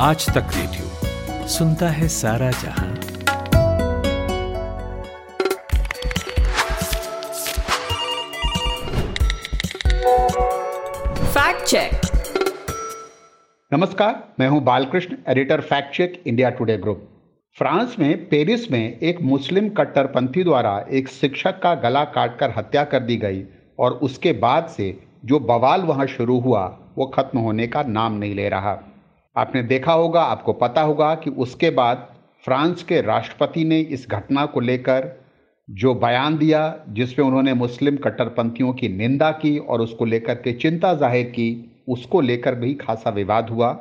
आज तक रेडियो सुनता है सारा जहाँ। फैक्ट चेक नमस्कार मैं हूँ Balakrishna editor fact check India Today group France में पेरिस में एक मुस्लिम कट्टरपंथी द्वारा एक शिक्षक का गला काटकर हत्या कर दी गई और उसके बाद से जो बवाल वहाँ शुरू हुआ वो खत्म होने का नाम नहीं ले रहा। आपने देखा होगा, आपको पता होगा कि उसके बाद फ्रांस के राष्ट्रपति ने इस घटना को लेकर जो बयान दिया जिसमें उन्होंने मुस्लिम कट्टरपंथियों की निंदा की और उसको लेकर के चिंता ज़ाहिर की, उसको लेकर भी खासा विवाद हुआ।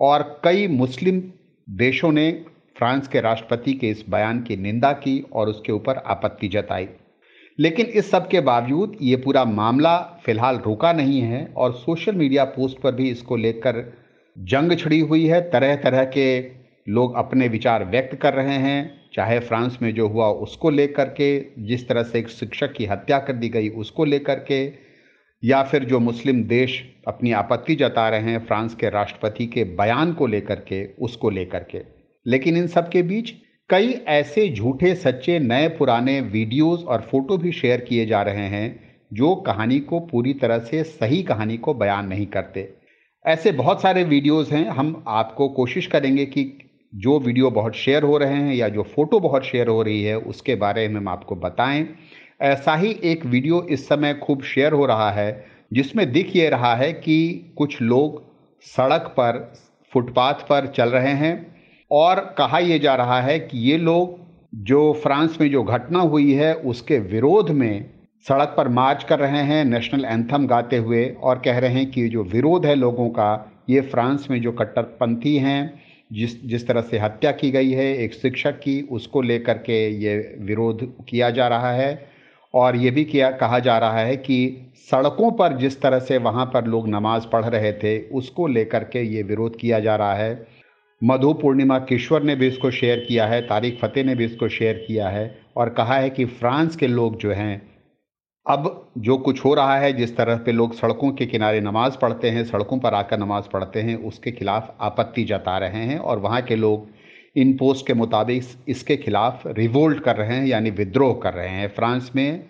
और कई मुस्लिम देशों ने फ्रांस के राष्ट्रपति के इस बयान की निंदा की और उसके ऊपर आपत्ति जताई। लेकिन इस सब के बावजूद ये पूरा मामला फ़िलहाल रुका नहीं है और सोशल मीडिया पोस्ट पर भी इसको लेकर जंग छिड़ी हुई है तरह तरह के लोग अपने विचार व्यक्त कर रहे हैं। चाहे फ्रांस में जो हुआ उसको लेकर के, जिस तरह से एक शिक्षक की हत्या कर दी गई उसको लेकर के, या फिर जो मुस्लिम देश अपनी आपत्ति जता रहे हैं, फ्रांस के राष्ट्रपति के बयान को लेकर के, उसको लेकर के। लेकिन इन सब के बीच कई ऐसे झूठे, सच्चे, नए, पुराने वीडियोस और फ़ोटो भी शेयर किए जा रहे हैं, जो कहानी को पूरी तरह से सही कहानी को बयान नहीं करते। ऐसे बहुत सारे वीडियोस हैं, हम आपको कोशिश करेंगे कि जो वीडियो बहुत शेयर हो रहे हैं या जो फ़ोटो बहुत शेयर हो रही है, उसके बारे में हम आपको बताएँ। ऐसा ही एक वीडियो इस समय खूब शेयर हो रहा है, जिसमें दिख ये रहा है कि कुछ लोग सड़क पर, फुटपाथ पर चल रहे हैं और कहा यह जा रहा है कि ये लोग जो फ्रांस में जो घटना हुई है, उसके विरोध में सड़क पर मार्च कर रहे हैं, नेशनल एंथम गाते हुए और कह रहे हैं कि जो विरोध है लोगों का, ये फ्रांस में जो कट्टरपंथी हैं, जिस जिस तरह से हत्या की गई है, एक शिक्षक की, उसको लेकर के ये विरोध किया जा रहा है। और ये भी किया, कहा जा रहा है कि सड़कों पर जिस तरह से वहाँ पर लोग नमाज़ पढ़ रहे थे, उसको लेकर के ये विरोध किया जा रहा है। मधु पूर्णिमा किश्वर ने भी इसको शेयर किया है, तारिक फ़तेह ने भी इसको शेयर किया है और कहा है कि फ्रांस के लोग जो हैं अब जो कुछ हो रहा है, जिस तरह पे लोग सड़कों के किनारे नमाज़ पढ़ते हैं, सड़कों पर आकर नमाज़ पढ़ते हैं, उसके खिलाफ आपत्ति जता रहे हैं और वहाँ के लोग इन पोस्ट के मुताबिक इसके खिलाफ रिवोल्ट कर रहे हैं, यानी विद्रोह कर रहे हैं। फ्रांस में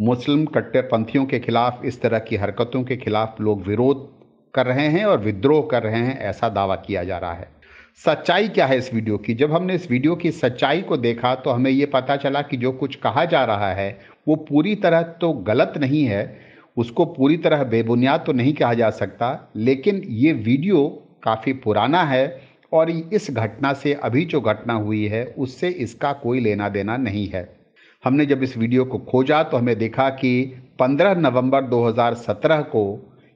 मुस्लिम कट्टरपंथियों के खिलाफ, इस तरह की हरकतों के खिलाफ लोग विरोध कर रहे हैं और विद्रोह कर रहे हैं, ऐसा दावा किया जा रहा है। सच्चाई क्या है इस वीडियो की? जब हमने इस वीडियो की सच्चाई को देखा तो हमें ये पता चला कि जो कुछ कहा जा रहा है, वो पूरी तरह तो गलत नहीं है। उसको पूरी तरह बेबुनियाद तो नहीं कहा जा सकता, लेकिन ये वीडियो काफ़ी पुराना है और इस घटना से अभी जो घटना हुई है, उससे इसका कोई लेना देना नहीं है। हमने जब इस वीडियो को खोजा तो हमें देखा कि 15 नवंबर 2017 को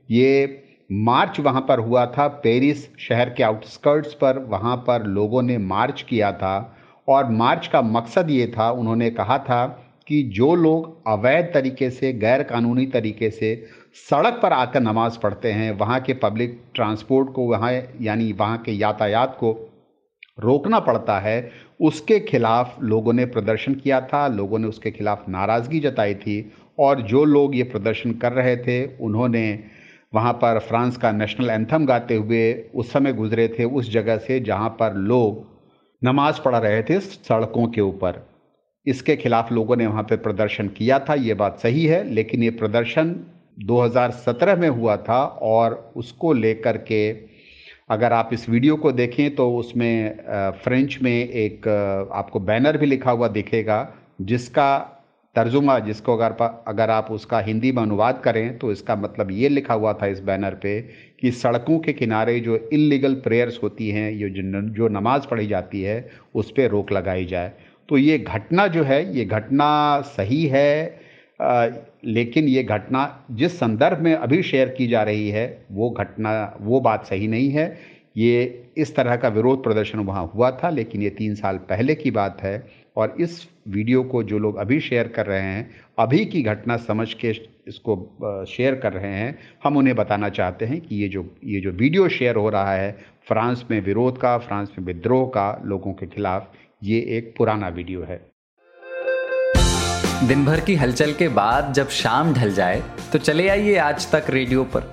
ये मार्च वहाँ पर हुआ था, पेरिस शहर के आउटस्कर्ट्स पर वहाँ पर लोगों ने मार्च किया था और मार्च का मकसद ये था, उन्होंने कहा था कि जो लोग अवैध तरीके से गैर कानूनी तरीके से सड़क पर आकर नमाज़ पढ़ते हैं, वहाँ के पब्लिक ट्रांसपोर्ट को, वहाँ यानी वहाँ के यातायात को रोकना पड़ता है, उसके खिलाफ लोगों ने प्रदर्शन किया था, लोगों ने उसके खिलाफ नाराज़गी जताई थी और जो लोग ये प्रदर्शन कर रहे थे, उन्होंने वहाँ पर फ्रांस का नेशनल एंथम गाते हुए उस समय गुजरे थे, उस जगह से जहाँ पर लोग नमाज़ पढ़ रहे थे सड़कों के ऊपर। इसके खिलाफ लोगों ने वहाँ पर प्रदर्शन किया था, ये बात सही है, लेकिन ये प्रदर्शन 2017 में हुआ था और उसको लेकर के अगर आप इस वीडियो को देखें तो उसमें फ्रेंच में एक आपको बैनर भी लिखा हुआ दिखेगा, जिसका तर्जुमा जिसको अगर अगर आप उसका हिंदी में अनुवाद करें तो इसका मतलब ये लिखा हुआ था इस बैनर पे कि सड़कों के किनारे जो इलीगल प्रेयर्स होती हैं ये जो जो नमाज़ पढ़ी जाती है उस पर रोक लगाई जाए। तो ये घटना जो है ये घटना सही है आ, लेकिन ये घटना जिस संदर्भ में अभी शेयर की जा रही है वो घटना वो बात सही नहीं है। ये इस तरह का विरोध प्रदर्शन वहाँ हुआ था, लेकिन ये तीन साल पहले की बात है और इस वीडियो को जो लोग अभी शेयर कर रहे हैं, अभी की घटना समझ के इसको शेयर कर रहे हैं, हम उन्हें बताना चाहते हैं कि ये जो ये जो वीडियो शेयर हो रहा है, फ्रांस में विरोध का, फ्रांस में विद्रोह का लोगों के खिलाफ, ये एक पुराना वीडियो है। दिन भर की हलचल के बाद जब शाम ढल जाए तो चले आइए आज तक रेडियो पर।